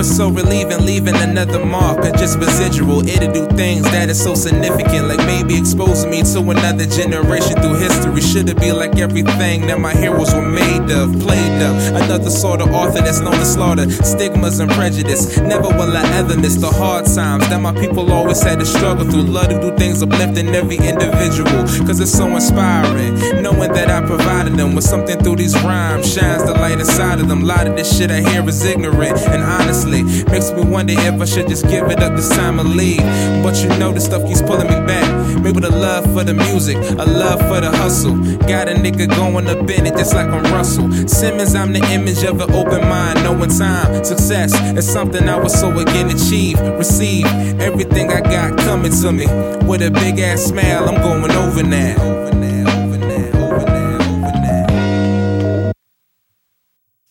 it's so relieving, leaving another mark or just residual. It'll do things that is so significant, like maybe exposing me to another generation through history. Should it be like everything that my heroes were made of, played of? Another sort of author that's known to slaughter stigmas and prejudice. Never will I ever miss the hard times that my people always had to struggle through. Love to do things uplifting every individual, cause it's so inspiring. Provided them with something through these rhymes shines the light inside of them. A lot of this shit I hear is ignorant, and honestly, makes me wonder if I should just give it up this time and leave. But you know, this stuff keeps pulling me back. Maybe the love for the music, a love for the hustle. Got a nigga going up in it just like I'm Russell. Simmons, I'm the image of an open mind, knowing time. Success is something I was so again achieve, receive everything I got coming to me with a big ass smile. I'm going over now.